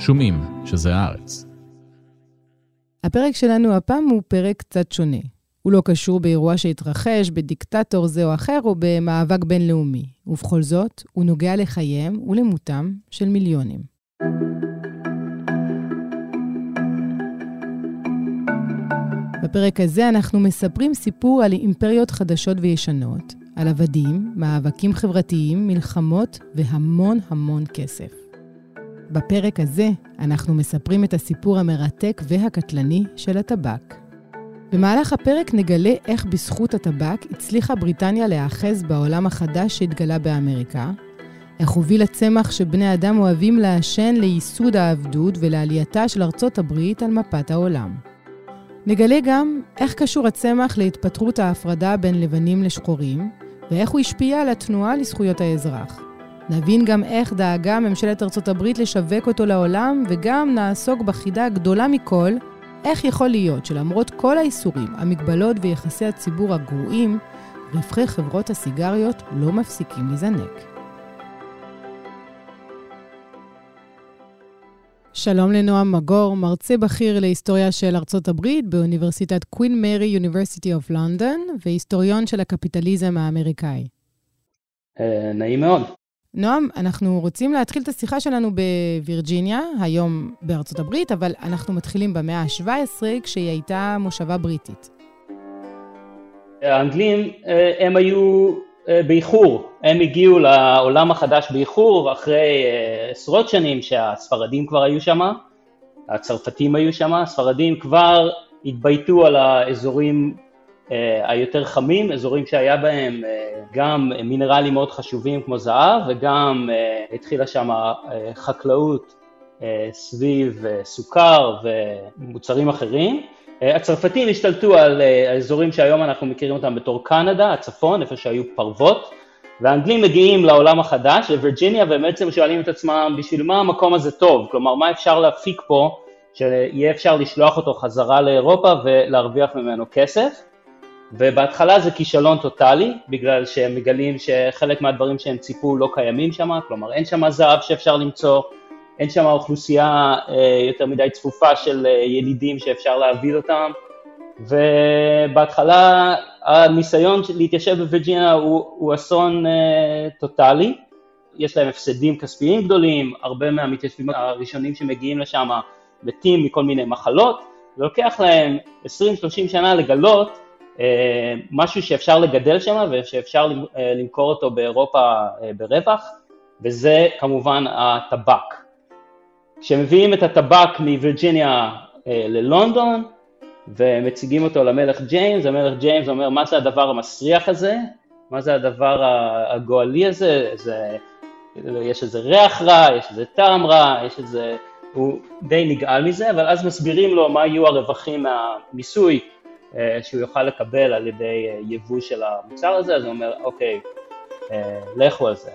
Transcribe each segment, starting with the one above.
שומעים שזה הארץ. הפרק שלנו הפעם הוא פרק קצת שונה. הוא לא קשור באירוע שהתרחש בדיקטטור זה או אחר או במאבק בינלאומי, ובכל זאת, הוא נוגע לחייהם ולמותם של מיליונים. בפרק הזה אנחנו מספרים סיפור על אימפריות חדשות וישנות, על עבדים, מאבקים חברתיים, מלחמות והמון המון כסף. בפרק הזה אנחנו מספרים את הסיפור המרתק והקטלני של הטבק. במהלך הפרק נגלה איך בזכות הטבק הצליחה בריטניה להיאחז בעולם החדש שהתגלה באמריקה, איך הוביל הצמח שבני אדם אוהבים לעשן לייסוד העבדות ולעלייתה של ארצות הברית על מפת העולם. נגלה גם איך קשור הצמח להתפטרות ההפרדה בין לבנים לשחורים, ואיך הוא השפיע על התנועה לזכויות האזרח. נבין גם איך דאגה ממשלת ארצות הברית לשווק אותו לעולם, וגם נעסוק בחידה הגדולה מכל, איך יכול להיות שלמרות כל האיסורים, המגבלות ויחסי הציבור הגרועים, רווחי חברות הסיגריות לא מפסיקים לזנק. שלום לנועם מגור, מרצה בכיר להיסטוריה של ארצות הברית באוניברסיטת קווין מרי יוניברסיטי אוף לונדון, והיסטוריון של הקפיטליזם האמריקאי. אה, נעים מאוד. נועם, אנחנו רוצים להתחיל את השיחה שלנו בווירג'יניה, היום בארצות הברית, אבל אנחנו מתחילים במאה ה-17, כשהיא הייתה מושבה בריטית. האנגלים, אה, הם היו אה, באיחור, הם הגיעו לעולם החדש באיחור, אחרי אה, עשרות שנים שהספרדים כבר היו שם, הצרפתים היו שם, הספרדים כבר התבייתו על האזורים היותר חמים, אזורים שהיה בהם גם מינרלים מאוד חשובים כמו זהב וגם התחילה שם חקלאות סביב סוכר ומוצרים אחרים. הצרפתים השתלטו על האזורים שהיום אנחנו מכירים אותם בתור קנדה, הצפון, איפה שהיו פרוות, והאנגלים מגיעים לעולם החדש, לווירג'יניה, והם בעצם שואלים את עצמם, בשביל מה המקום הזה טוב? כלומר, מה אפשר להפיק פה, שיהיה אפשר לשלוח אותו חזרה לאירופה ולהרוויח ממנו כסף? ובהתחלה זה כישלון טוטאלי, בגלל שהם מגלים שחלק מהדברים שהם ציפו לא קיימים שם, כלומר אין שם זהב שאפשר למצוא, אין שם אוכלוסייה אה, יותר מדי צפופה של אה, ילידים שאפשר להביא אותם, ובהתחלה הניסיון להתיישב בווירג'יניה הוא, הוא אסון אה, טוטאלי, יש להם הפסדים כספיים גדולים, הרבה מהמתיישבים הראשונים שמגיעים לשם מתים מכל מיני מחלות, זה לוקח להם 20-30 שנה לגלות משהו שאפשר לגדל שם ושאפשר אה, למכור אותו באירופה אה, ברווח, וזה כמובן הטבק. כשמביאים את הטבק מווירג'יניה ללונדון ומציגים אותו למלך ג'יימס, המלך ג'יימס אומר מה זה הדבר המסריח הזה, מה זה הדבר הגואלי הזה, זה, יש איזה ריח רע, יש איזה טעם רע, יש איזה, הוא די נגעל מזה, אבל אז מסבירים לו מה יהיו הרווחים מהמיסוי אה, שהוא יוכל לקבל על ידי אה, יבוא של המוצר הזה, אז הוא אומר, אוקיי, אה, לכו על זה.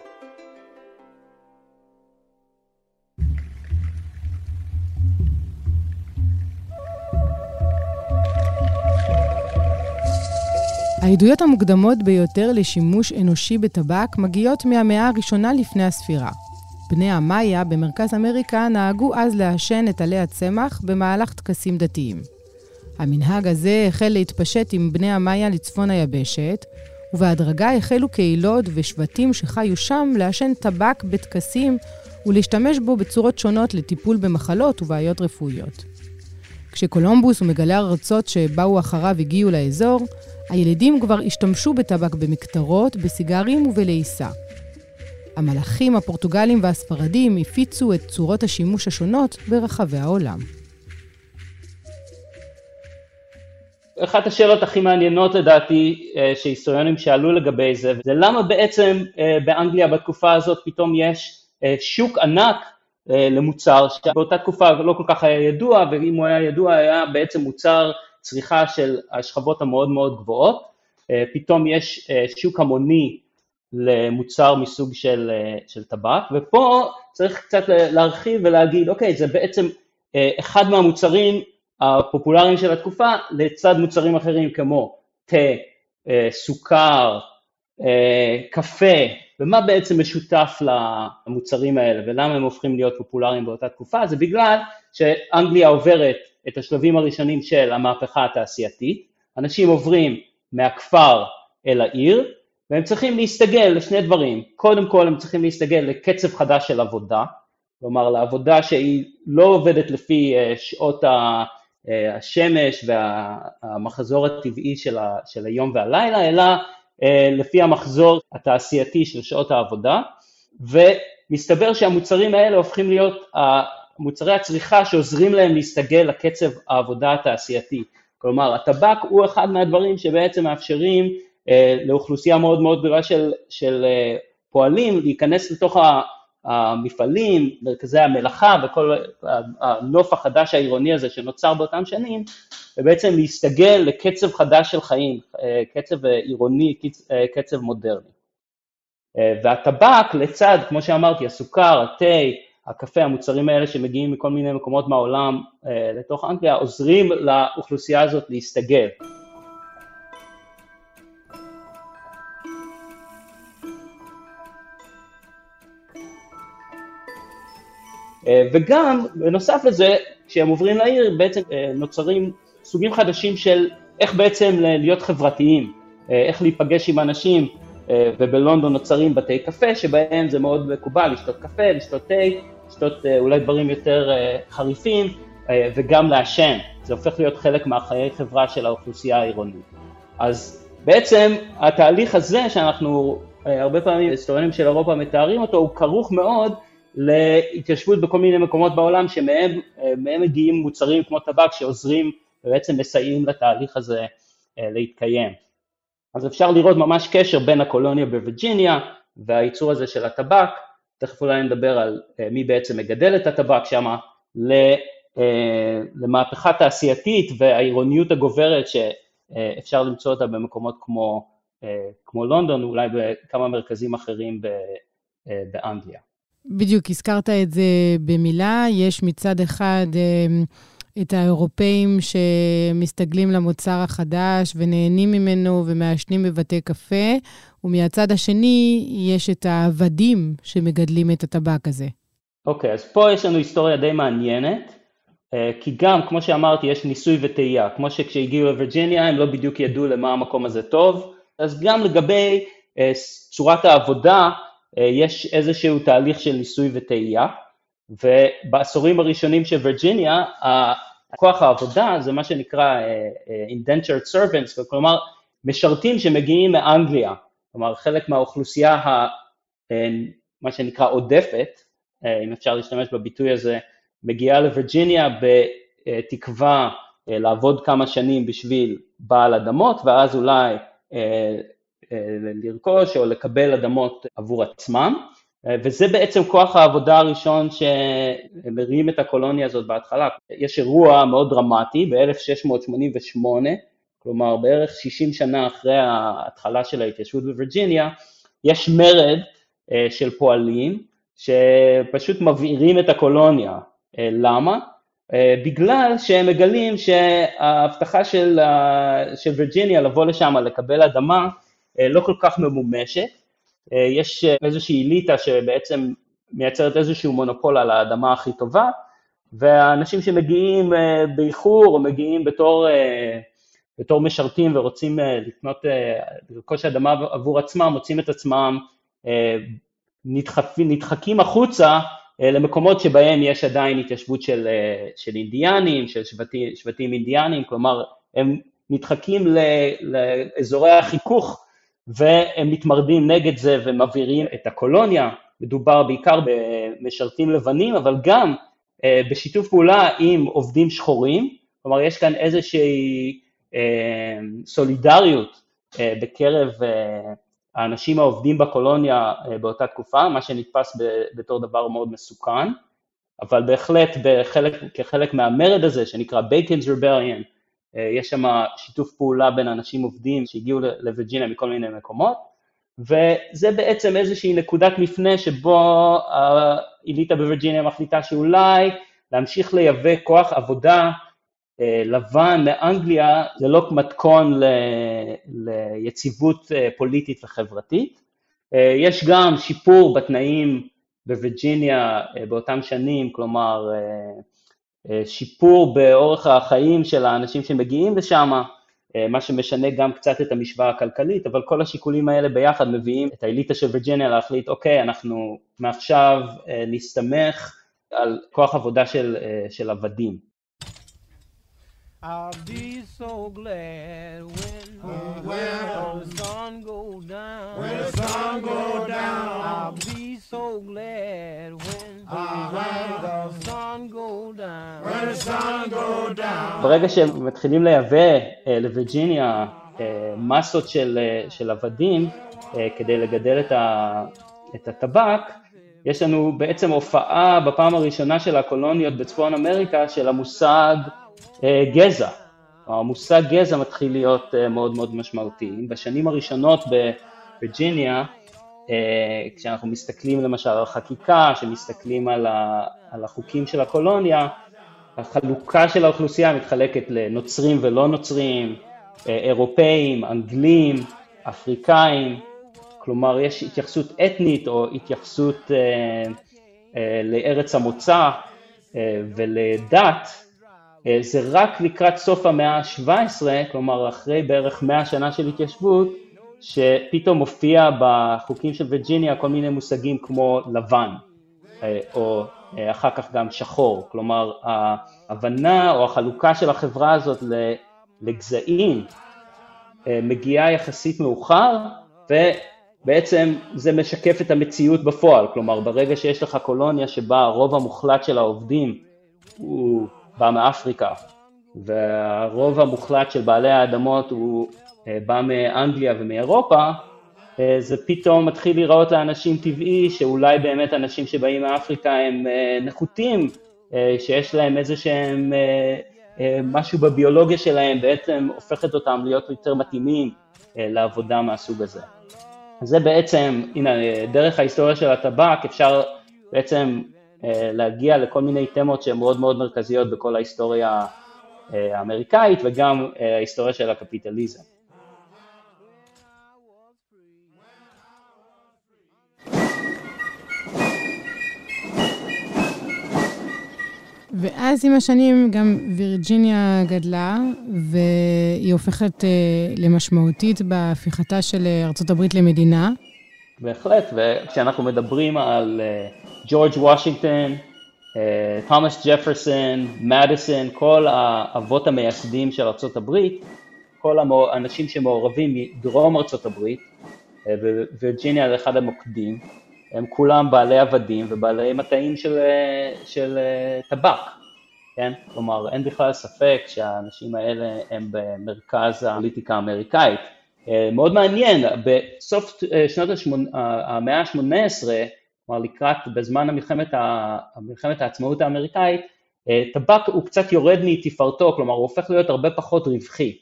העדויות המוקדמות ביותר לשימוש אנושי בטבק מגיעות מהמאה הראשונה לפני הספירה. בני המאיה במרכז אמריקה נהגו אז לעשן את עלי הצמח במהלך טקסים דתיים. המנהג הזה החל להתפשט עם בני המאיה לצפון היבשת, ובהדרגה החלו קהילות ושבטים שחיו שם לעשן טבק בטקסים ולהשתמש בו בצורות שונות לטיפול במחלות ובעיות רפואיות. כשקולומבוס ומגלי ארצות שבאו אחריו הגיעו לאזור, הילידים כבר השתמשו בטבק במקטרות, בסיגרים ובלעיסה. המלאכים הפורטוגלים והספרדים הפיצו את צורות השימוש השונות ברחבי העולם. אחת השאלות הכי מעניינות לדעתי אה, שהיסטוריונים שאלו לגבי זה, זה למה בעצם אה, באנגליה בתקופה הזאת פתאום יש אה, שוק ענק למוצר שבאותה תקופה לא כל כך היה ידוע, ואם הוא היה ידוע היה בעצם מוצר צריכה של השכבות המאוד מאוד גבוהות, פתאום יש שוק המוני למוצר מסוג של, של טבק, ופה צריך קצת להרחיב ולהגיד, אוקיי, זה בעצם אחד מהמוצרים הפופולריים של התקופה לצד מוצרים אחרים כמו תה, אה, סוכר, אה, קפה, ומה בעצם משותף למוצרים האלה ולמה הם הופכים להיות פופולריים באותה תקופה, זה בגלל שאנגליה עוברת את השלבים הראשונים של המהפכה התעשייתית, אנשים עוברים מהכפר אל העיר, והם צריכים להסתגל לשני דברים, קודם כל הם צריכים להסתגל לקצב חדש של עבודה, כלומר לעבודה שהיא לא עובדת לפי אה, שעות אה, השמש והמחזור הטבעי של, ה, של היום והלילה, אלא אה, לפי המחזור התעשייתי של שעות העבודה, ומסתבר שהמוצרים האלה הופכים להיות מוצרי הצריכה שעוזרים להם להסתגל לקצב העבודה התעשייתי. כלומר, הטבק הוא אחד מהדברים שבעצם מאפשרים אה, לאוכלוסייה מאוד מאוד גדולה של, של אה, פועלים להיכנס לתוך המפעלים, מרכזי המלאכה וכל הנוף החדש העירוני הזה שנוצר באותם שנים, ובעצם להסתגל לקצב חדש של חיים, אה, קצב עירוני, קצב מודרני. והטבק לצד, כמו שאמרתי, הסוכר, התה, הקפה, המוצרים האלה שמגיעים מכל מיני מקומות מהעולם לתוך אנגליה, עוזרים לאוכלוסייה הזאת להסתגל. וגם, בנוסף לזה, כשהם עוברים לעיר, בעצם אה, נוצרים סוגים חדשים של איך בעצם להיות חברתיים, אה, איך להיפגש עם אנשים, ובלונדון נוצרים בתי קפה, שבהם זה מאוד מקובל לשתות קפה, לשתות תה, לשתות אולי דברים יותר חריפים, וגם לעשן. זה הופך להיות חלק מהחיי חברה של האוכלוסייה העירונית. אז בעצם התהליך הזה שאנחנו הרבה פעמים היסטוריונים של אירופה מתארים אותו, הוא כרוך מאוד להתיישבות בכל מיני מקומות בעולם שמהם מגיעים מוצרים כמו טבק שעוזרים ובעצם מסייעים לתהליך הזה אה, להתקיים. אז אפשר לראות ממש קשר בין הקולוניה בווירג'יניה והייצור הזה של הטבק, תכף אולי נדבר על אה, מי בעצם מגדל את הטבק שם, אה, למהפכה תעשייתית והעירוניות הגוברת שאפשר למצוא אותה במקומות כמו, כמו לונדון, אולי בכמה מרכזים אחרים באנגליה. בדיוק, הזכרת את זה במילה. יש מצד אחד אמ, את האירופאים שמסתגלים למוצר החדש ונהנים ממנו ומעשנים בבתי קפה, ומהצד השני יש את העבדים שמגדלים את הטבק הזה. אוקיי, okay, אז פה יש לנו היסטוריה די מעניינת, אה, כי גם, כמו שאמרתי, יש ניסוי וטעייה. כמו שכשהגיעו לווירג'יניה הם לא בדיוק ידעו למה המקום הזה טוב, אז גם לגבי אה, צורת העבודה, יש איזשהו תהליך של ניסוי וטעייה, ובעשורים הראשונים של וירג'יניה, כוח העבודה זה מה שנקרא אה, אה, indentured servants, כלומר משרתים שמגיעים מאנגליה, כלומר חלק מהאוכלוסייה, ה, מה שנקרא עודפת, אם אפשר להשתמש בביטוי הזה, מגיעה לווירג'יניה בתקווה לעבוד כמה שנים בשביל בעל אדמות, ואז אולי לרכוש או לקבל אדמות עבור עצמם, וזה בעצם כוח העבודה הראשון שמרים את הקולוניה הזאת בהתחלה. יש אירוע מאוד דרמטי ב-1688, כלומר בערך 60 שנה אחרי ההתחלה של ההתיישבות בווירג'יניה, יש מרד אה, של פועלים שפשוט מבעירים את הקולוניה. אה, למה? אה, בגלל שהם מגלים שההבטחה של, של וירג'יניה לבוא לשם, לקבל אדמה, אה, לא כל כך ממומשת. אה, יש אה, איזושהי אליטה שבעצם מייצרת איזשהו מונופול על האדמה הכי טובה, והאנשים שמגיעים באיחור או מגיעים בתור, בתור משרתים ורוצים לקנות, לרכוש אדמה עבור עצמם, מוצאים את עצמם נדחפים, נדחקים החוצה למקומות שבהם יש עדיין התיישבות של, של אינדיאנים, של שבטים, שבטים אינדיאנים, כלומר הם נדחקים לאזורי החיכוך והם מתמרדים נגד זה ומבעירים את הקולוניה, מדובר בעיקר במשרתים לבנים, אבל גם אה, בשיתוף פעולה עם עובדים שחורים, כלומר יש כאן איזושהי אה, סולידריות אה, בקרב האנשים העובדים בקולוניה באותה תקופה, מה שנתפס בתור דבר מאוד מסוכן, אבל בהחלט בחלק, כחלק מהמרד הזה שנקרא בייקנס ריבליאן, אה, יש שם שיתוף פעולה בין אנשים עובדים שהגיעו לווירג'יניה מכל מיני מקומות, וזה בעצם איזושהי נקודת מפנה שבו האליטה בווירג'יניה מחליטה שאולי להמשיך לייבא כוח עבודה אה, לבן מאנגליה זה לא מתכון ל, ליציבות אה, פוליטית וחברתית, יש גם שיפור בתנאים בווירג'יניה באותם שנים, כלומר שיפור באורך החיים של האנשים שמגיעים לשם, מה שמשנה גם קצת את המשוואה הכלכלית, אבל כל השיקולים האלה ביחד מביאים את האליטה של וירג'יניה להחליט, אוקיי, אנחנו מעכשיו נסתמך על כוח עבודה של, של עבדים. I'll be so glad when, uh, when the sun goes down. When the sun goes down. I'll be so glad when, ברגע שהם מתחילים לייבא לווירג'יניה מסות של, של עבדים כדי לגדל את, ה, את הטבק, יש לנו בעצם הופעה בפעם הראשונה של הקולוניות בצפון אמריקה של המושג אה, גזע. המושג גזע מתחיל להיות אה, מאוד מאוד משמעותי. בשנים הראשונות בווירג'יניה, אה, כשאנחנו מסתכלים למשל על חקיקה, שמסתכלים על, על החוקים של הקולוניה, החלוקה של האוכלוסייה מתחלקת לנוצרים ולא נוצרים, אירופאים, אנגלים, אפריקאים, כלומר יש התייחסות אתנית או התייחסות אה, אה, לארץ המוצא אה, ולדת, אה, זה רק לקראת סוף המאה ה-17, כלומר אחרי בערך 100 שנה של התיישבות, שפתאום מופיע בחוקים של וירג'יניה כל מיני מושגים כמו לבן, אה, או אה, אחר כך גם שחור, כלומר ההבנה או החלוקה של החברה הזאת לגזעים מגיעה יחסית מאוחר, ובעצם זה משקף את המציאות בפועל, כלומר ברגע שיש לך קולוניה שבה הרוב המוחלט של העובדים הוא בא מאפריקה, והרוב המוחלט של בעלי האדמות הוא אה, בא מאנגליה ומאירופה, אה, זה פתאום מתחיל להיראות לאנשים טבעי שאולי באמת אנשים שבאים מאפריקה הם אה, נחותים, שיש להם איזה שהם, משהו בביולוגיה שלהם בעצם הופכת אותם להיות יותר מתאימים לעבודה מהסוג הזה. זה בעצם, הנה, דרך ההיסטוריה של הטבק אפשר בעצם אה, להגיע לכל מיני תמות שהן מאוד מאוד מרכזיות בכל ההיסטוריה אה, האמריקאית וגם אה, ההיסטוריה של הקפיטליזם. ואז עם השנים גם וירג'יניה גדלה, והיא הופכת למשמעותית בהפיכתה של ארצות הברית למדינה. בהחלט, וכשאנחנו מדברים על ג'ורג' וושינגטון, תומאס ג'פרסון, מדיסון, כל האבות המייסדים של ארה"ב, כל האנשים שמעורבים מדרום ארה"ב, אה, ווירג'יניה זה אחד המוקדים, הם כולם בעלי עבדים ובעלי מטעים של, אה, של אה, טבק, כן? כלומר, אין בכלל ספק שהאנשים האלה הם במרכז הפוליטיקה האמריקאית. מאוד מעניין, בסוף שנות המאה ה-18, כלומר לקראת, בזמן המלחמת, המלחמת העצמאות האמריקאית, אה, טבק הוא קצת יורד מתפארתו, כלומר הוא הופך להיות הרבה פחות רווחי.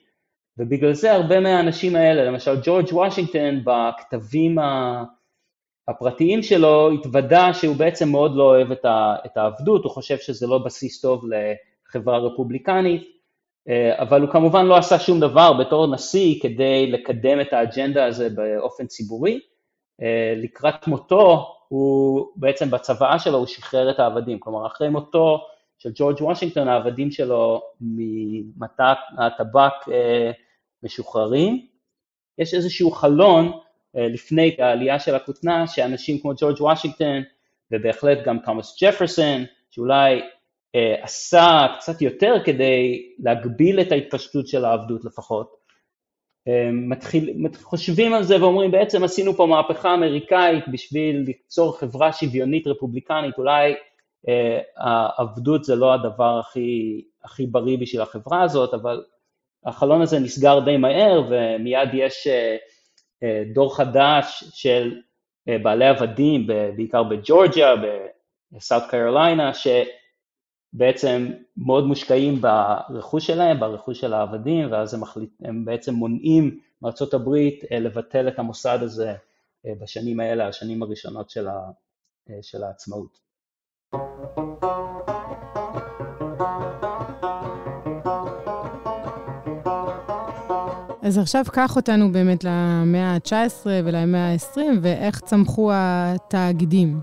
ובגלל זה הרבה מהאנשים האלה, למשל ג'ורג' וושינגטון בכתבים הפרטיים שלו התוודה שהוא בעצם מאוד לא אוהב את העבדות, הוא חושב שזה לא בסיס טוב לחברה רפובליקנית, אה, אבל הוא כמובן לא עשה שום דבר בתור נשיא כדי לקדם את האג'נדה הזה באופן ציבורי. אה, לקראת מותו הוא בעצם בצוואה שלו הוא שחרר את העבדים, כלומר אחרי מותו של ג'ורג' וושינגטון העבדים שלו ממטת הטבק אה, משוחררים. יש איזשהו חלון לפני העלייה של הכותנה שאנשים כמו ג'ורג' וושינגטון ובהחלט גם תומאס ג'פרסון שאולי אה, עשה קצת יותר כדי להגביל את ההתפשטות של העבדות לפחות, מתחיל, חושבים על זה ואומרים בעצם עשינו פה מהפכה אמריקאית בשביל ליצור חברה שוויונית רפובליקנית, אולי אה, העבדות זה לא הדבר הכי, הכי בריא בשביל החברה הזאת, אבל החלון הזה נסגר די מהר ומיד יש אה, אה, דור חדש של אה, בעלי עבדים, בעיקר בג'ורג'יה, בסאוט קרוליינה, בעצם מאוד מושקעים ברכוש שלהם, ברכוש של העבדים, ואז הם, מחליט, הם בעצם מונעים מארצות הברית אה, לבטל את המוסד הזה אה, בשנים האלה, השנים הראשונות של, ה, אה, של העצמאות. אז עכשיו קח אותנו באמת למאה ה-19 ולמאה ה-20, ואיך צמחו התאגידים.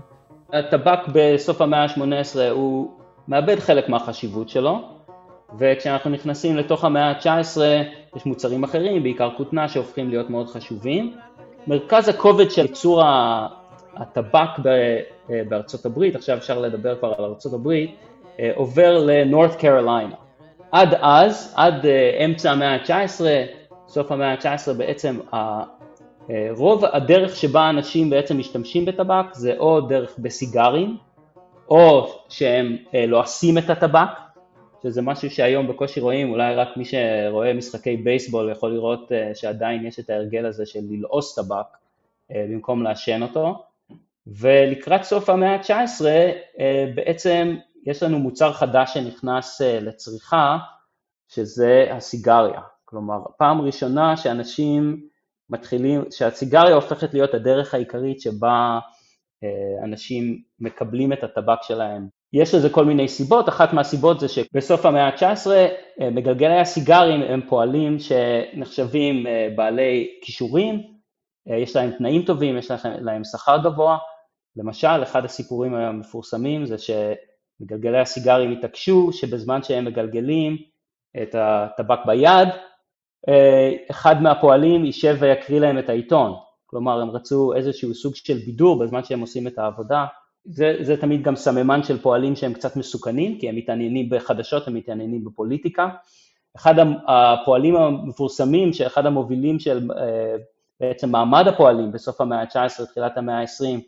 הטבק בסוף המאה ה-18 הוא מאבד חלק מהחשיבות שלו, וכשאנחנו נכנסים לתוך המאה ה-19 יש מוצרים אחרים, בעיקר כותנה, שהופכים להיות מאוד חשובים. מרכז הכובד של ייצור הטבק בארצות הברית, עכשיו אפשר לדבר כבר על ארצות הברית, אה, עובר לנורת קרוליינה. עד אז, עד אה, אמצע המאה ה-19, סוף המאה ה-19 בעצם אה, רוב הדרך שבה אנשים בעצם משתמשים בטבק זה או דרך בסיגרים, או שהם לועסים את הטבק, שזה משהו שהיום בקושי רואים, אולי רק מי שרואה משחקי בייסבול יכול לראות שעדיין יש את ההרגל הזה של ללעוס טבק במקום לעשן אותו, ולקראת סוף המאה ה-19 בעצם יש לנו מוצר חדש שנכנס אה, לצריכה, שזה הסיגריה. כלומר, פעם ראשונה שאנשים מתחילים, שהסיגריה הופכת להיות הדרך העיקרית שבה אה, אנשים מקבלים את הטבק שלהם. יש לזה כל מיני סיבות, אחת מהסיבות זה שבסוף המאה ה-19 אה, מגלגלי הסיגרים הם פועלים שנחשבים בעלי כישורים, יש להם תנאים טובים, יש להם שכר גבוה. למשל, אחד הסיפורים המפורסמים זה ש... מגלגלי הסיגרים התעקשו שבזמן שהם מגלגלים את הטבק ביד, אה, אחד מהפועלים יישב ויקריא להם את העיתון. כלומר, הם רצו איזשהו סוג של בידור בזמן שהם עושים את העבודה. זה, זה תמיד גם סממן של פועלים שהם קצת מסוכנים, כי הם מתעניינים בחדשות, הם מתעניינים בפוליטיקה. אחד הפועלים המפורסמים, שאחד המובילים של אה, בעצם מעמד הפועלים בסוף המאה ה-19, תחילת המאה ה-20,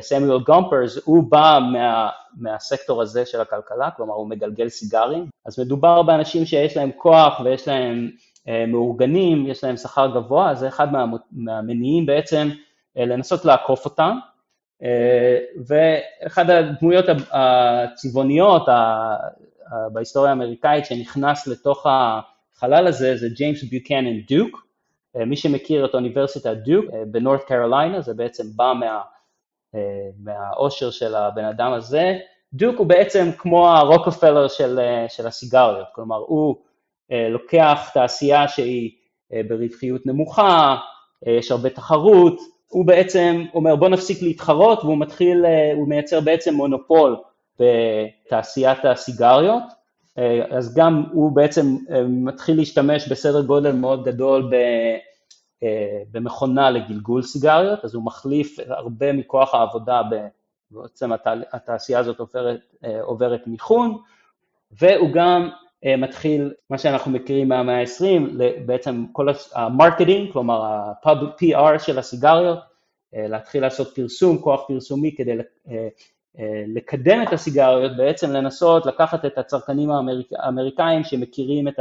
סמיול גומפרס, הוא בא מה, מהסקטור הזה של הכלכלה, כלומר הוא מגלגל סיגרים, אז מדובר באנשים שיש להם כוח ויש להם אה, מאורגנים, יש להם שכר גבוה, זה אחד מה, מהמניעים בעצם אה, לנסות לעקוף אותם, אה, ואחד הדמויות הצבעוניות בהיסטוריה האמריקאית שנכנס לתוך החלל הזה זה ג'יימס ביוקנן דוק, מי שמכיר את אוניברסיטת דוק בנורת קרוליינה, זה בעצם בא מה... אה, מהאושר של הבן אדם הזה. דוק הוא בעצם כמו הרוקפלר של, אה, של הסיגריות, כלומר הוא אה, לוקח תעשייה שהיא ברווחיות נמוכה, יש הרבה תחרות, הוא בעצם אומר בוא נפסיק להתחרות והוא מתחיל, הוא מייצר בעצם מונופול בתעשיית הסיגריות, אז גם הוא בעצם מתחיל להשתמש בסדר גודל מאוד גדול. אה, במכונה לגלגול סיגריות, אז הוא מחליף הרבה מכוח העבודה, בעצם התעשייה הזאת עוברת, אה, עוברת מיכון, והוא גם אה, מתחיל, מה שאנחנו מכירים מהמאה ה-20, בעצם כל ה marketing, כלומר ה-PR של הסיגריות, להתחיל לעשות פרסום, כוח פרסומי כדי לקדם את הסיגריות, בעצם לנסות לקחת את הצרכנים האמריקאים שמכירים את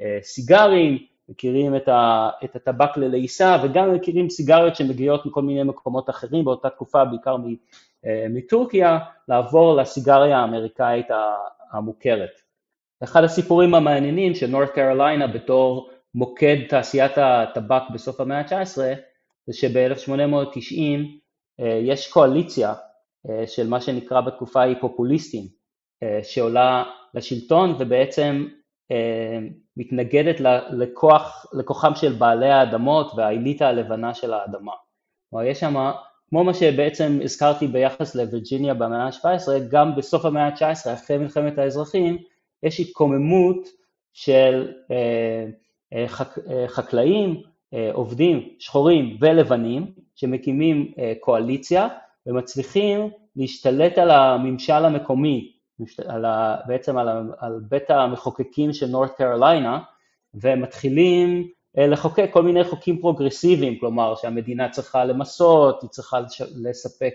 הסיגרים, מכירים את, ה, את הטבק ללעיסה וגם מכירים סיגריות שמגיעות מכל מיני מקומות אחרים באותה תקופה, בעיקר אה, מטורקיה, לעבור לסיגריה האמריקאית המוכרת. אחד הסיפורים המעניינים של נורת קרוליינה בתור מוקד תעשיית הטבק בסוף המאה ה-19 זה שב-1890 אה, יש קואליציה אה, של מה שנקרא בתקופה ההיא פופוליסטים שעולה לשלטון ובעצם מתנגדת לכוח, לכוחם של בעלי האדמות והאליטה הלבנה של האדמה. כלומר, יש שם, כמו מה שבעצם הזכרתי ביחס לווירג'יניה במאה ה-17, גם בסוף המאה ה-19, אחרי מלחמת האזרחים, יש התקוממות של אה, אה, חק, אה, חקלאים, עובדים שחורים ולבנים, שמקימים קואליציה ומצליחים להשתלט על הממשל המקומי על ה, בעצם על, ה, על בית המחוקקים של נורת קרוליינה, ומתחילים לחוקק כל מיני חוקים פרוגרסיביים, כלומר שהמדינה צריכה למסות, היא צריכה לספק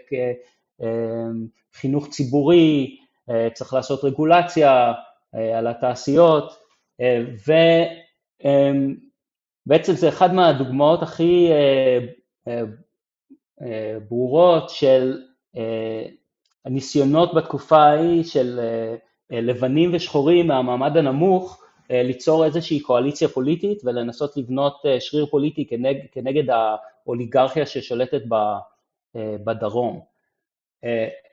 חינוך ציבורי, צריך לעשות רגולציה על התעשיות, ובעצם זה אחד מהדוגמאות הכי ברורות של הניסיונות בתקופה ההיא של אה, אה, לבנים ושחורים מהמעמד הנמוך אה, ליצור איזושהי קואליציה פוליטית ולנסות לבנות שריר פוליטי כנגד, כנגד האוליגרכיה ששולטת בדרום.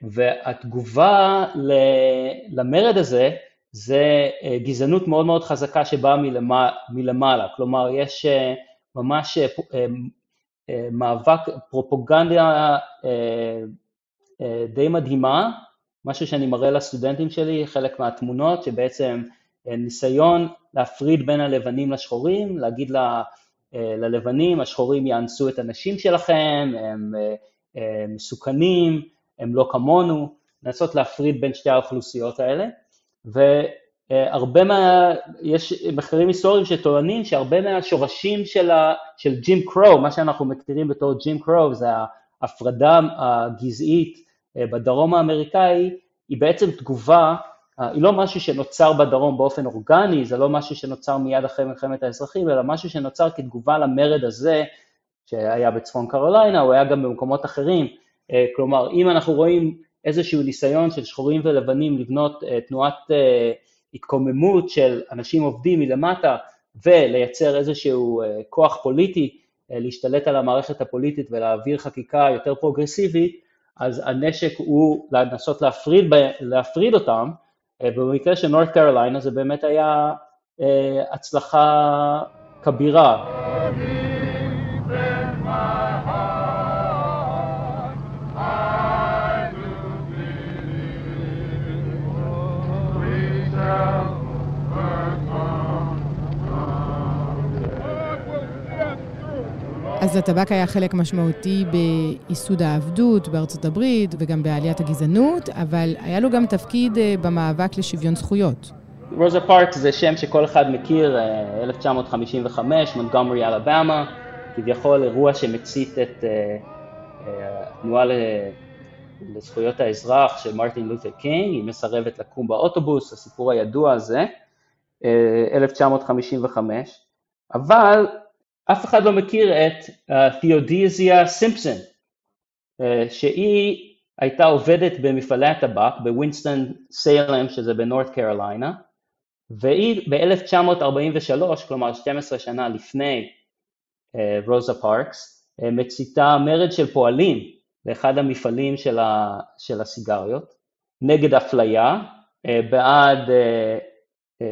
והתגובה למרד הזה זה גזענות מאוד מאוד חזקה שבאה מלמעלה, כלומר יש ממש מאבק, פרופוגנדה די מדהימה, משהו שאני מראה לסטודנטים שלי, חלק מהתמונות, שבעצם ניסיון להפריד בין הלבנים לשחורים, להגיד ל, ללבנים, השחורים יאנסו את הנשים שלכם, הם, הם מסוכנים, הם לא כמונו, לנסות להפריד בין שתי האוכלוסיות האלה, והרבה מה... יש מחקרים היסטוריים שטוענים שהרבה מהשורשים של, ה, של ג'ים קרו, מה שאנחנו מכירים בתור ג'ים קרו, זה ההפרדה הגזעית בדרום האמריקאי, היא בעצם תגובה היא לא משהו שנוצר בדרום באופן אורגני, זה לא משהו שנוצר מיד אחרי מלחמת האזרחים, אלא משהו שנוצר כתגובה למרד הזה שהיה בצפון קרוליינה, הוא היה גם במקומות אחרים. אה, כלומר, אם אנחנו רואים איזשהו ניסיון של שחורים ולבנים לבנות אה, תנועת אה, התקוממות של אנשים עובדים מלמטה ולייצר איזשהו כוח פוליטי, להשתלט על המערכת הפוליטית ולהעביר חקיקה יותר פרוגרסיבית, אז הנשק הוא לנסות להפריד, להפריד אותם, ובמקרה של נורת קרוליינה זה באמת היה הצלחה כבירה. אז הטבק היה חלק משמעותי בייסוד העבדות בארצות הברית וגם בעליית הגזענות, אבל היה לו גם תפקיד אה, במאבק לשוויון זכויות. רוזה פארקס זה שם שכל אחד מכיר, 1955, אה, מונטגומרי אלבמה, כביכול אירוע שמצית את אה, התנועה לזכויות האזרח של מרטין לותר קינג, היא מסרבת לקום באוטובוס, הסיפור הידוע הזה, 1955, אבל אף אחד לא מכיר את תיאודוסיה אה, סימפסון, אה, שהיא הייתה עובדת במפעלי הטבק בווינסטון סיילם, שזה בנורת קרוליינה, והיא ב-1943, כלומר 12 שנה לפני אה, רוזה פארקס, מציתה מרד של פועלים לאחד המפעלים של, ה, של הסיגריות, נגד אפליה, בעד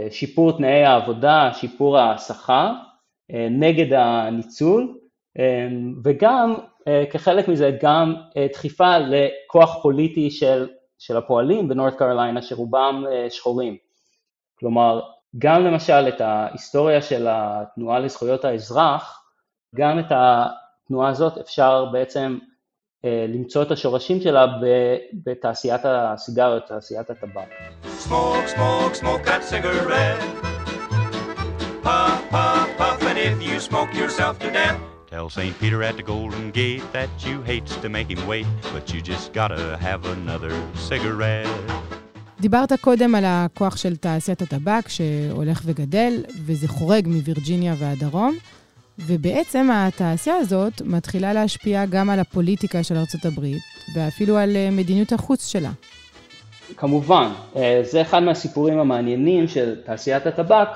שיפור תנאי העבודה, שיפור השכר, אה, נגד הניצול, אה, וגם אה, כחלק מזה גם דחיפה לכוח פוליטי של, של הפועלים בנורת קרוליינה שרובם שחורים. כלומר, גם למשל את ההיסטוריה של התנועה לזכויות האזרח, גם את התנועה הזאת אפשר בעצם למצוא את השורשים שלה בתעשיית הסיגריות, תעשיית הטבק. Smoke, smoke, smoke that cigarette. You smoke yourself to death. Tell St. Peter at the Golden Gate that you hates to make him wait, but you just gotta have another cigarette. דיברת קודם על הכוח של תעשיית הטבק שהולך וגדל, וזה חורג מווירג'יניה והדרום, ובעצם התעשייה הזאת מתחילה להשפיע גם על הפוליטיקה של ארצות הברית, ואפילו על אה, מדיניות החוץ שלה. כמובן, אה, זה אחד מהסיפורים המעניינים של תעשיית הטבק,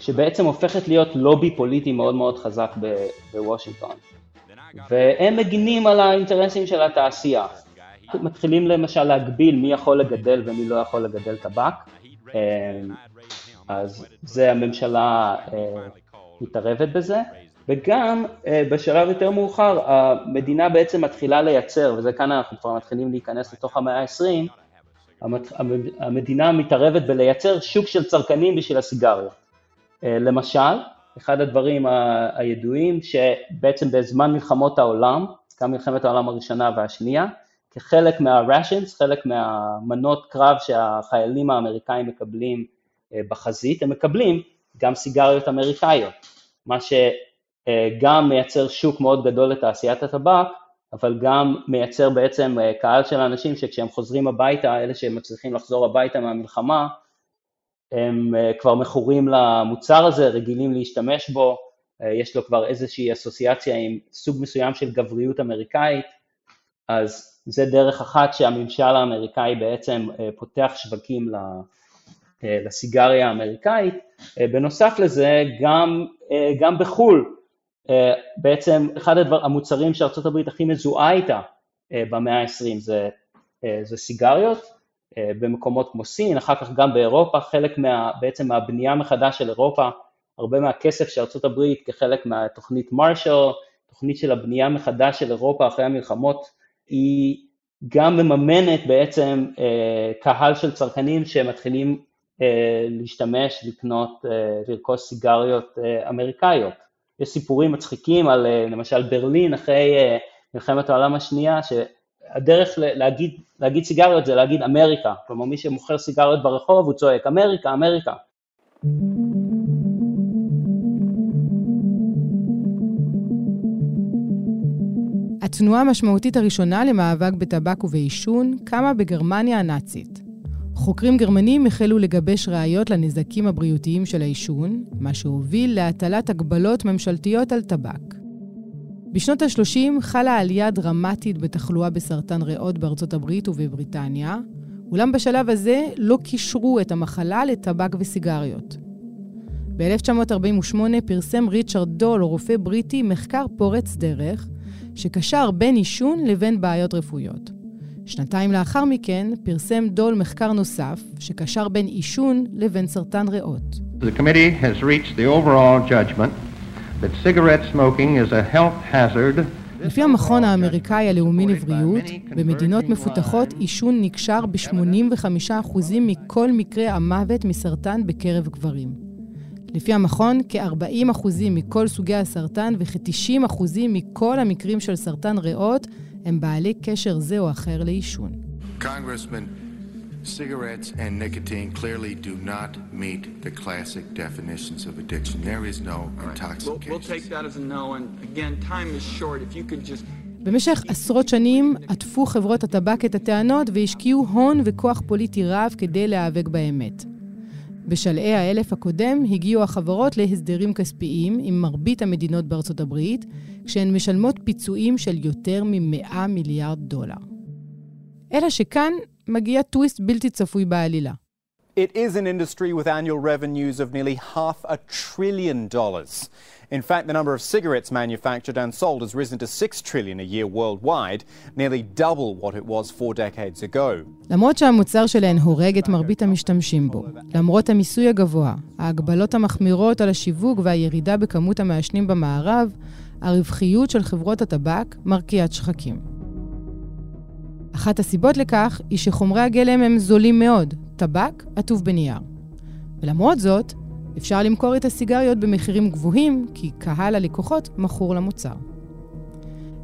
שבעצם הופכת להיות לובי פוליטי מאוד מאוד חזק בוושינגטון. והם מגינים על האינטרסים של התעשייה. מתחילים למשל להגביל מי יכול לגדל ומי לא יכול לגדל טבק, אה, אז זה הממשלה אה, מתערבת בזה, וגם אה, בשלב יותר מאוחר המדינה בעצם מתחילה לייצר, וזה כאן אנחנו כבר מתחילים להיכנס לתוך המאה ה-20, המדינה מתערבת בלייצר שוק של צרכנים בשביל הסיגריות. אה, למשל, אחד הדברים הידועים שבעצם בזמן מלחמות העולם, גם מלחמת העולם הראשונה והשנייה, כחלק מה-rations, חלק מהמנות קרב שהחיילים האמריקאים מקבלים אה, בחזית, הם מקבלים גם סיגריות אמריקאיות, מה שגם מייצר שוק מאוד גדול לתעשיית הטבק, אבל גם מייצר בעצם אה, קהל של אנשים שכשהם חוזרים הביתה, אלה שמצליחים לחזור הביתה מהמלחמה, הם אה, כבר מכורים למוצר הזה, רגילים להשתמש בו, אה, יש לו כבר איזושהי אסוציאציה עם סוג מסוים של גבריות אמריקאית, אז זה דרך אחת שהממשל האמריקאי בעצם אה, פותח שווקים לסיגריה האמריקאית. בנוסף לזה, גם, גם בחו"ל, בעצם אחד הדבר, המוצרים שארה"ב הכי מזוהה איתה במאה ה-20 זה, זה סיגריות, במקומות כמו סין, אחר כך גם באירופה, חלק מה, בעצם מהבנייה מחדש של אירופה, הרבה מהכסף של ארה"ב כחלק מהתוכנית מרשל, תוכנית של הבנייה מחדש של אירופה אחרי המלחמות, היא גם מממנת בעצם קהל של צרכנים שמתחילים להשתמש, לקנות, לרכוש סיגריות אמריקאיות. יש סיפורים מצחיקים על למשל ברלין אחרי מלחמת העולם השנייה, שהדרך להגיד, להגיד סיגריות זה להגיד אמריקה, כלומר מי שמוכר סיגריות ברחוב הוא צועק אמריקה, אמריקה. התנועה המשמעותית הראשונה למאבק בטבק ובעישון קמה בגרמניה הנאצית. חוקרים גרמנים החלו לגבש ראיות לנזקים הבריאותיים של העישון, מה שהוביל להטלת הגבלות ממשלתיות על טבק. בשנות ה-30 חלה עלייה דרמטית בתחלואה בסרטן ריאות בארצות הברית ובבריטניה, אולם בשלב הזה לא קישרו את המחלה לטבק וסיגריות. ב-1948 פרסם ריצ'רד דול, רופא בריטי, מחקר פורץ דרך, שקשר בין עישון לבין בעיות רפואיות. שנתיים לאחר מכן פרסם דול מחקר נוסף, שקשר בין עישון לבין סרטן ריאות. The committee has reached the overall judgment that cigarette smoking is a health hazard לפי המכון האמריקאי הלאומי לבריאות, במדינות מפותחות עישון נקשר ב-85% מכל מקרי המוות מסרטן בקרב גברים. לפי המכון, כ-40% מכל סוגי הסרטן וכ-90% מכל המקרים של סרטן ריאות הם בעלי קשר זה או אחר לעישון. Cigarettes and nicotine clearly do not meet the classic definitions of addiction. There is no intoxication. We'll, we'll take that as a no, and again, time is short. If you could just... במשך עשרות שנים עטפו חברות הטבק את הטענות והשקיעו הון וכוח פוליטי רב כדי להיאבק באמת. בשלהי האלף הקודם הגיעו החברות להסדרים כספיים עם מרבית המדינות בארצות הברית, כשהן משלמות פיצויים של יותר מ-100 מיליארד דולר. אלא שכאן מגיע טוויסט בלתי צפוי בעלילה. It is an industry with annual revenues of nearly half a trillion dollars. In fact, the number of cigarettes manufactured and sold has risen to 6 trillion a year worldwide, nearly double what it was four decades ago. למרות שהמוצר שלהן הורג את מרבית המשתמשים בו, למרות המיסוי הגבוה, ההגבלות המחמירות על השיווק והירידה בכמות המעשנים במערב, הרווחיות של חברות הטבק מרקיעת שחקים. אחת הסיבות לכך היא שחומרי הגלם הם זולים מאוד, טבק עטוב בנייר. ולמרות זאת, אפשר למכור את הסיגריות במחירים גבוהים, כי קהל הלקוחות מכור למוצר.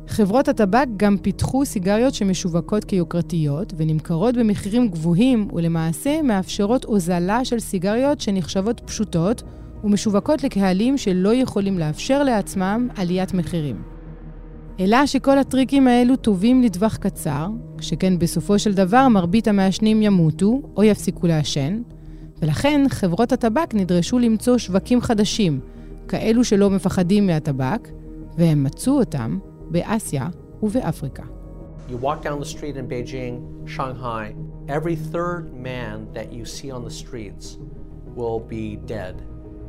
חברות הטבק גם פיתחו סיגריות שמשווקות כיוקרתיות ונמכרות במחירים גבוהים ולמעשה מאפשרות הוזלה של סיגריות שנחשבות פשוטות ומשווקות לקהלים שלא יכולים לאפשר לעצמם עליית מחירים. אלא שכל הטריקים האלו טובים לטווח קצר, שכן בסופו של דבר מרבית המעשנים ימותו או יפסיקו לעשן, ולכן חברות הטבק נדרשו למצוא שווקים חדשים, כאלו שלא מפחדים מהטבק, והם מצאו אותם באסיה ובאפריקה. You walk down the street in Beijing, Shanghai, every third man that you see on the streets will be dead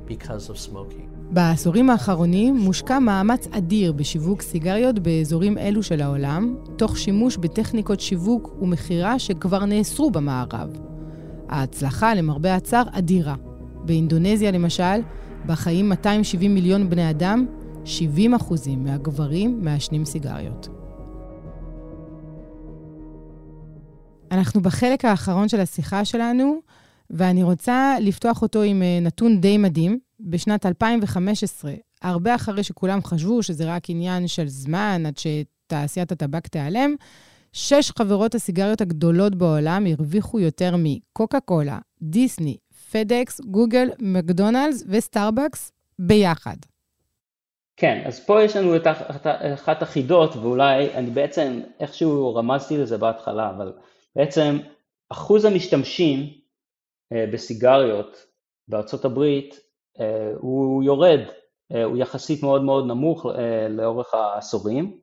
because of smoking. בעשורים האחרונים מושקע מאמץ אדיר בשיווק סיגריות באזורים אלו של העולם, תוך שימוש בטכניקות שיווק ומכירה שכבר נאסרו במערב. ההצלחה, למרבה הצער, אדירה. באינדונזיה, למשל, בה חיים 270 מיליון בני אדם, 70 אחוזים מהגברים מעשנים סיגריות. אנחנו בחלק האחרון של השיחה שלנו, ואני רוצה לפתוח אותו עם אה, נתון די מדהים. בשנת 2015, הרבה אחרי שכולם חשבו שזה רק עניין של זמן עד שתעשיית הטבק תיעלם, שש חברות הסיגריות הגדולות בעולם הרוויחו יותר מקוקה קולה, דיסני, פדקס, גוגל, מקדונלדס וסטארבקס ביחד. כן, אז פה יש לנו את אחת החידות, ואולי אני בעצם איכשהו רמזתי לזה בהתחלה, אבל בעצם אחוז המשתמשים בסיגריות בארצות הברית אה, הוא יורד, אה, הוא יחסית מאוד מאוד נמוך לאורך העשורים,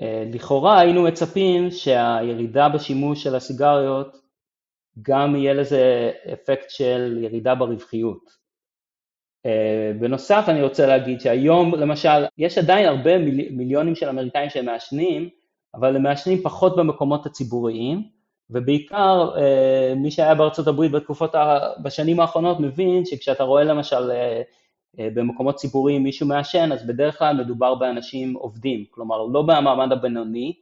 ולכאורה היינו מצפים שהירידה בשימוש של הסיגריות גם יהיה לזה אפקט של ירידה ברווחיות. בנוסף אני רוצה להגיד שהיום למשל יש עדיין הרבה מיליונים של אמריקאים שמעשנים, אבל הם מעשנים פחות במקומות הציבוריים, ובעיקר מי שהיה בארצות הברית בתקופות, בשנים האחרונות מבין שכשאתה רואה למשל במקומות ציבוריים מישהו מעשן, אז בדרך כלל מדובר באנשים עובדים, כלומר לא מהמעמד הבינוני,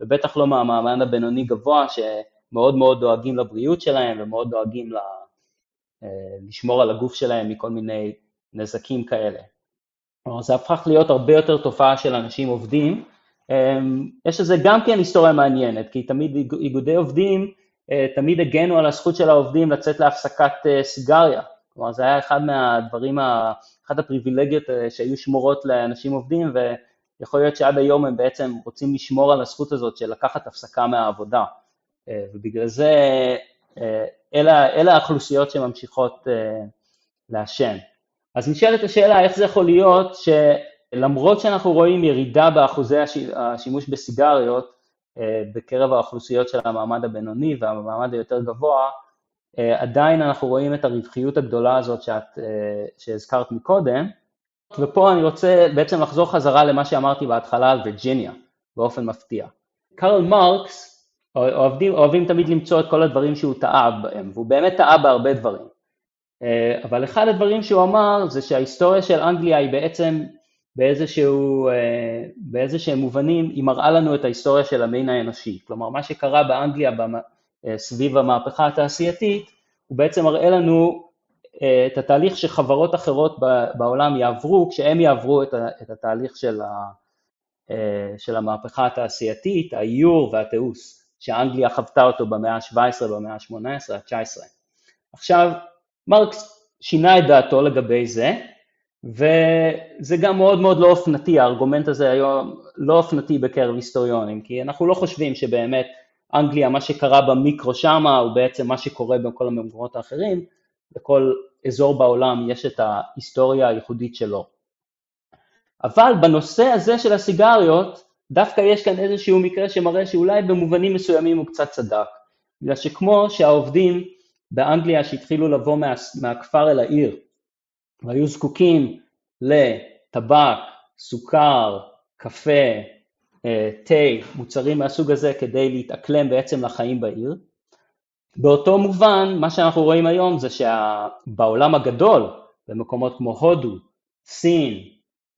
ובטח לא מהמעמד הבינוני גבוה, שמאוד מאוד דואגים לבריאות שלהם ומאוד דואגים ל... לשמור על הגוף שלהם מכל מיני נזקים כאלה. כלומר, זה הפך להיות הרבה יותר תופעה של אנשים עובדים. אמ, יש לזה גם כן היסטוריה מעניינת, כי תמיד איגודי עובדים אה, תמיד הגנו על הזכות של העובדים לצאת להפסקת אה, סיגריה. כלומר, זה היה אחד מהדברים, אחת הפריבילגיות אה, שהיו שמורות לאנשים עובדים, ויכול להיות שעד היום הם בעצם רוצים לשמור על הזכות הזאת של לקחת הפסקה מהעבודה. ובגלל זה אלה, אלה האוכלוסיות שממשיכות לעשן. אז נשאלת השאלה איך זה יכול להיות שלמרות שאנחנו רואים ירידה באחוזי השימוש בסיגריות אה, בקרב האוכלוסיות של המעמד הבינוני והמעמד היותר גבוה, אה, עדיין אנחנו רואים את הרווחיות הגדולה הזאת שאת, אה, שהזכרת מקודם, ופה אני רוצה בעצם לחזור חזרה למה שאמרתי בהתחלה על וירג'יניה, באופן מפתיע. קרל מרקס, אוהבים, אוהבים תמיד למצוא את כל הדברים שהוא טעה בהם, והוא באמת טעה בהרבה דברים. אבל אחד הדברים שהוא אמר זה שההיסטוריה של אנגליה היא בעצם באיזשהו, אה, באיזשהם מובנים, היא מראה לנו את ההיסטוריה של המין האנושי. כלומר, מה שקרה באנגליה אה, סביב המהפכה התעשייתית, הוא בעצם מראה לנו את התהליך שחברות אחרות בעולם יעברו, כשהם יעברו את התהליך של, ה, של המהפכה התעשייתית, האיור והתיעוש, שאנגליה חוותה אותו במאה ה-17, במאה ה-18, ה-19. עכשיו, מרקס שינה את דעתו לגבי זה, וזה גם מאוד מאוד לא אופנתי, הארגומנט הזה היום לא אופנתי בקרב היסטוריונים, כי אנחנו לא חושבים שבאמת אנגליה, מה שקרה במיקרו שמה, הוא בעצם מה שקורה בכל המקומות האחרים, בכל אזור בעולם יש את ההיסטוריה הייחודית שלו. אבל בנושא הזה של הסיגריות, דווקא יש כאן איזשהו מקרה שמראה שאולי במובנים מסוימים הוא קצת צדק. בגלל שכמו שהעובדים באנגליה שהתחילו לבוא מה, מהכפר אל העיר, והיו זקוקים לטבק, סוכר, קפה, אה, תה, מוצרים מהסוג הזה כדי להתאקלם בעצם לחיים בעיר. באותו מובן, מה שאנחנו רואים היום זה שבעולם הגדול, במקומות כמו הודו, סין,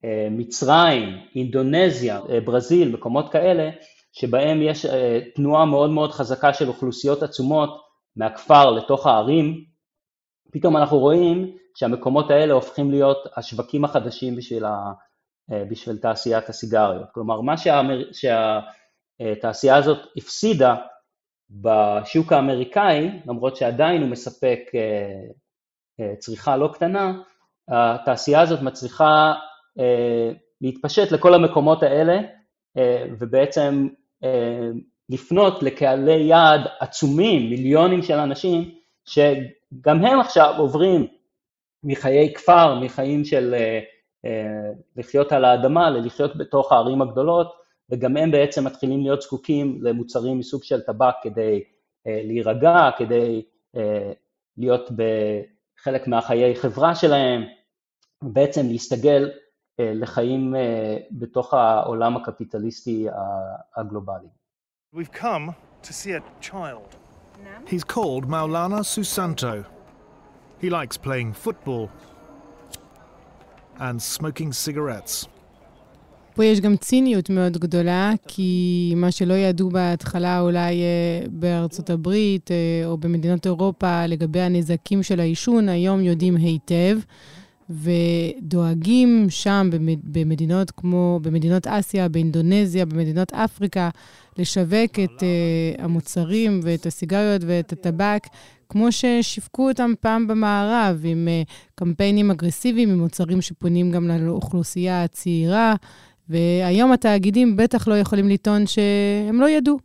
אה, מצרים, אינדונזיה, אה, ברזיל, מקומות כאלה, שבהם יש תנועה מאוד מאוד חזקה של אוכלוסיות עצומות מהכפר לתוך הערים, פתאום אנחנו רואים שהמקומות האלה הופכים להיות השווקים החדשים בשביל, ה, אה, בשביל תעשיית הסיגריות. כלומר, מה שהאמר, שהתעשייה הזאת הפסידה בשוק האמריקאי, למרות שעדיין הוא מספק אה, אה, צריכה לא קטנה, התעשייה הזאת מצליחה להתפשט לכל המקומות האלה, ובעצם לפנות לקהלי יעד עצומים, מיליונים של אנשים, שגם הם עכשיו עוברים מחיי כפר, מחיים של אה, אה, לחיות על האדמה, ללחיות בתוך הערים הגדולות, וגם הם בעצם מתחילים להיות זקוקים למוצרים מסוג של טבק כדי אה, להירגע, כדי אה, להיות בחלק מהחיי חברה שלהם, בעצם להסתגל אה, לחיים אה, בתוך העולם הקפיטליסטי הגלובלי. We've come to see a child. He's called Maulana Susanto. He likes playing football and smoking cigarettes. פה יש גם ציניות מאוד גדולה, כי מה שלא ידעו בהתחלה אולי אה, בארצות הברית אה, או במדינות אירופה לגבי הנזקים של העישון, היום יודעים היטב. ודואגים שם במדינות כמו, במדינות אסיה, באינדונזיה, במדינות אפריקה, לשווק את uh, המוצרים ואת הסיגריות ואת הטבק, כמו ששיווקו אותם פעם במערב, עם uh, קמפיינים אגרסיביים, עם מוצרים שפונים גם לאוכלוסייה הצעירה, והיום התאגידים בטח לא יכולים לטעון שהם לא ידעו.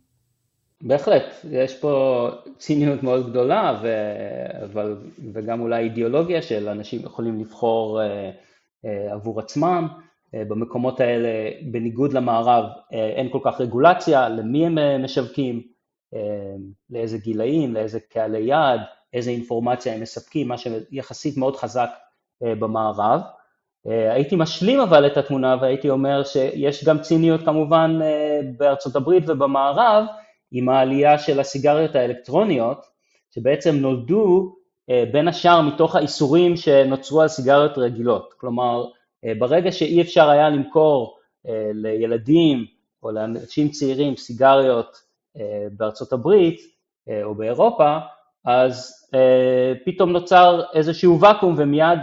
בהחלט, יש פה ציניות מאוד גדולה, ו... אבל... וגם אולי אידיאולוגיה של אנשים יכולים לבחור אה, אה, עבור עצמם. אה, במקומות האלה, בניגוד למערב, אין כל כך רגולציה, למי הם משווקים, לאיזה גילאים, לאיזה קהלי יעד, איזה אינפורמציה הם מספקים, מה שיחסית מאוד חזק במערב. הייתי משלים אבל את התמונה והייתי אומר שיש גם ציניות כמובן בארצות הברית ובמערב עם העלייה של הסיגריות האלקטרוניות, שבעצם נולדו בין השאר מתוך האיסורים שנוצרו על סיגריות רגילות. כלומר, ברגע שאי אפשר היה למכור לילדים או לאנשים צעירים סיגריות בארצות הברית או באירופה, אז פתאום נוצר איזשהו ואקום ומיד,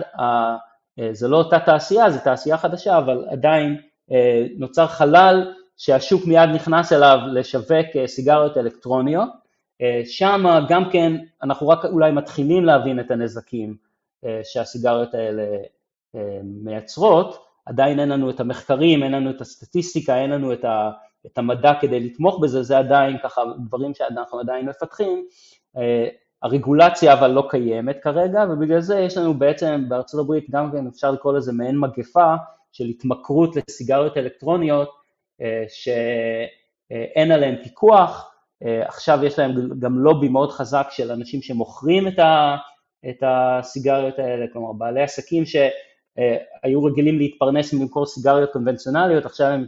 זה לא אותה תעשייה, זו תעשייה חדשה, אבל עדיין נוצר חלל שהשוק מיד נכנס אליו לשווק סיגריות אלקטרוניות, שם גם כן אנחנו רק אולי מתחילים להבין את הנזקים שהסיגריות האלה מייצרות, עדיין אין לנו את המחקרים, אין לנו את הסטטיסטיקה, אין לנו את, ה, את המדע כדי לתמוך בזה, זה עדיין ככה דברים שאנחנו עדיין מפתחים. הרגולציה אבל לא קיימת כרגע, ובגלל זה יש לנו בעצם בארצות הברית גם כן אפשר לקרוא לזה מעין מגפה של התמכרות לסיגריות אלקטרוניות, שאין עליהן פיקוח, עכשיו יש להם גם לובי מאוד חזק של אנשים שמוכרים את, ה, את הסיגריות האלה, כלומר בעלי עסקים ש... היו רגילים להתפרנס מלמכור סיגריות קונבנציונליות, עכשיו הם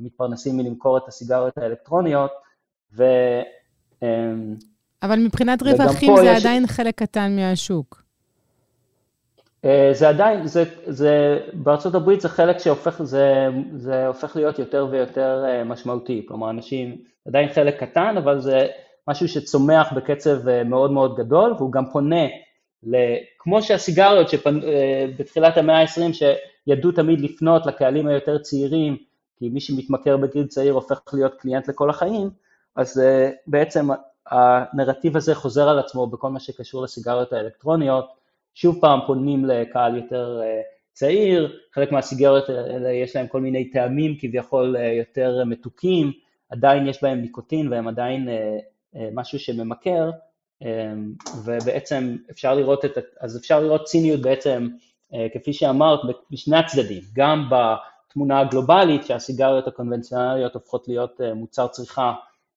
מתפרנסים מלמכור את הסיגריות האלקטרוניות, ו... אבל מבחינת רווחים זה יש... עדיין חלק קטן מהשוק. זה עדיין, זה, זה, בארצות הברית זה חלק שהופך, זה, זה הופך להיות יותר ויותר משמעותי, כלומר אנשים, עדיין חלק קטן, אבל זה משהו שצומח בקצב מאוד מאוד גדול, והוא גם פונה כמו שהסיגריות שבתחילת אה, המאה ה-20 שידעו תמיד לפנות לקהלים היותר צעירים, כי מי שמתמכר בגיל צעיר הופך להיות קליינט לכל החיים, אז אה, בעצם הנרטיב הזה חוזר על עצמו בכל מה שקשור לסיגריות האלקטרוניות, שוב פעם פונים לקהל יותר אה, צעיר, חלק מהסיגריות האלה יש להם כל מיני טעמים כביכול יותר מתוקים, עדיין יש בהם ניקוטין והם עדיין משהו שממכר, אמ, ובעצם אפשר לראות את, אז אפשר לראות ציניות בעצם, אה, כפי שאמרת, בשני הצדדים, גם בתמונה הגלובלית שהסיגריות הקונבנציונליות הופכות להיות אה, מוצר צריכה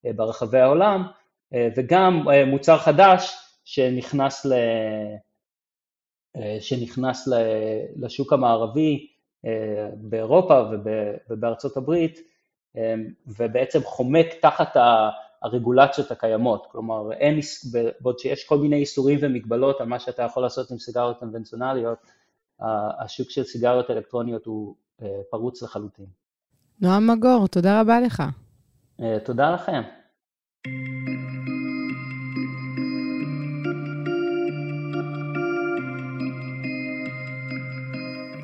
אה, ברחבי העולם, וגם מוצר חדש שנכנס, ל, שנכנס לשוק המערבי באירופה ובארצות הברית, ובעצם חומק תחת הרגולציות הקיימות, כלומר אין, בעוד שיש כל מיני איסורים ומגבלות על מה שאתה יכול לעשות עם סיגריות קונבנציונליות, השוק של סיגריות אלקטרוניות הוא אה, פרוץ לחלוטין. נועם מגור, תודה רבה לך. אה, תודה לכם.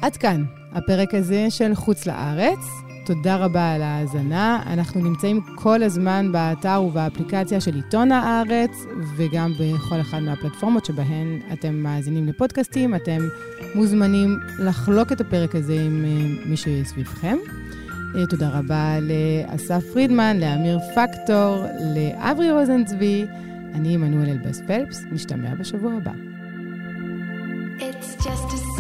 עד כאן הפרק הזה של חוץ לארץ. תודה רבה על ההאזנה. אנחנו נמצאים כל הזמן באתר ובאפליקציה של עיתון הארץ, וגם בכל אחת מהפלטפורמות שבהן אתם מאזינים לפודקאסטים. אתם מוזמנים לחלוק את הפרק הזה עם אה, מי שסביבכם. אה, תודה רבה לאסף פרידמן, לאמיר פקטור, לאברי רוזנצבי. אני עמנואל אלבס פלפס, נשתמע בשבוע הבא. It's just a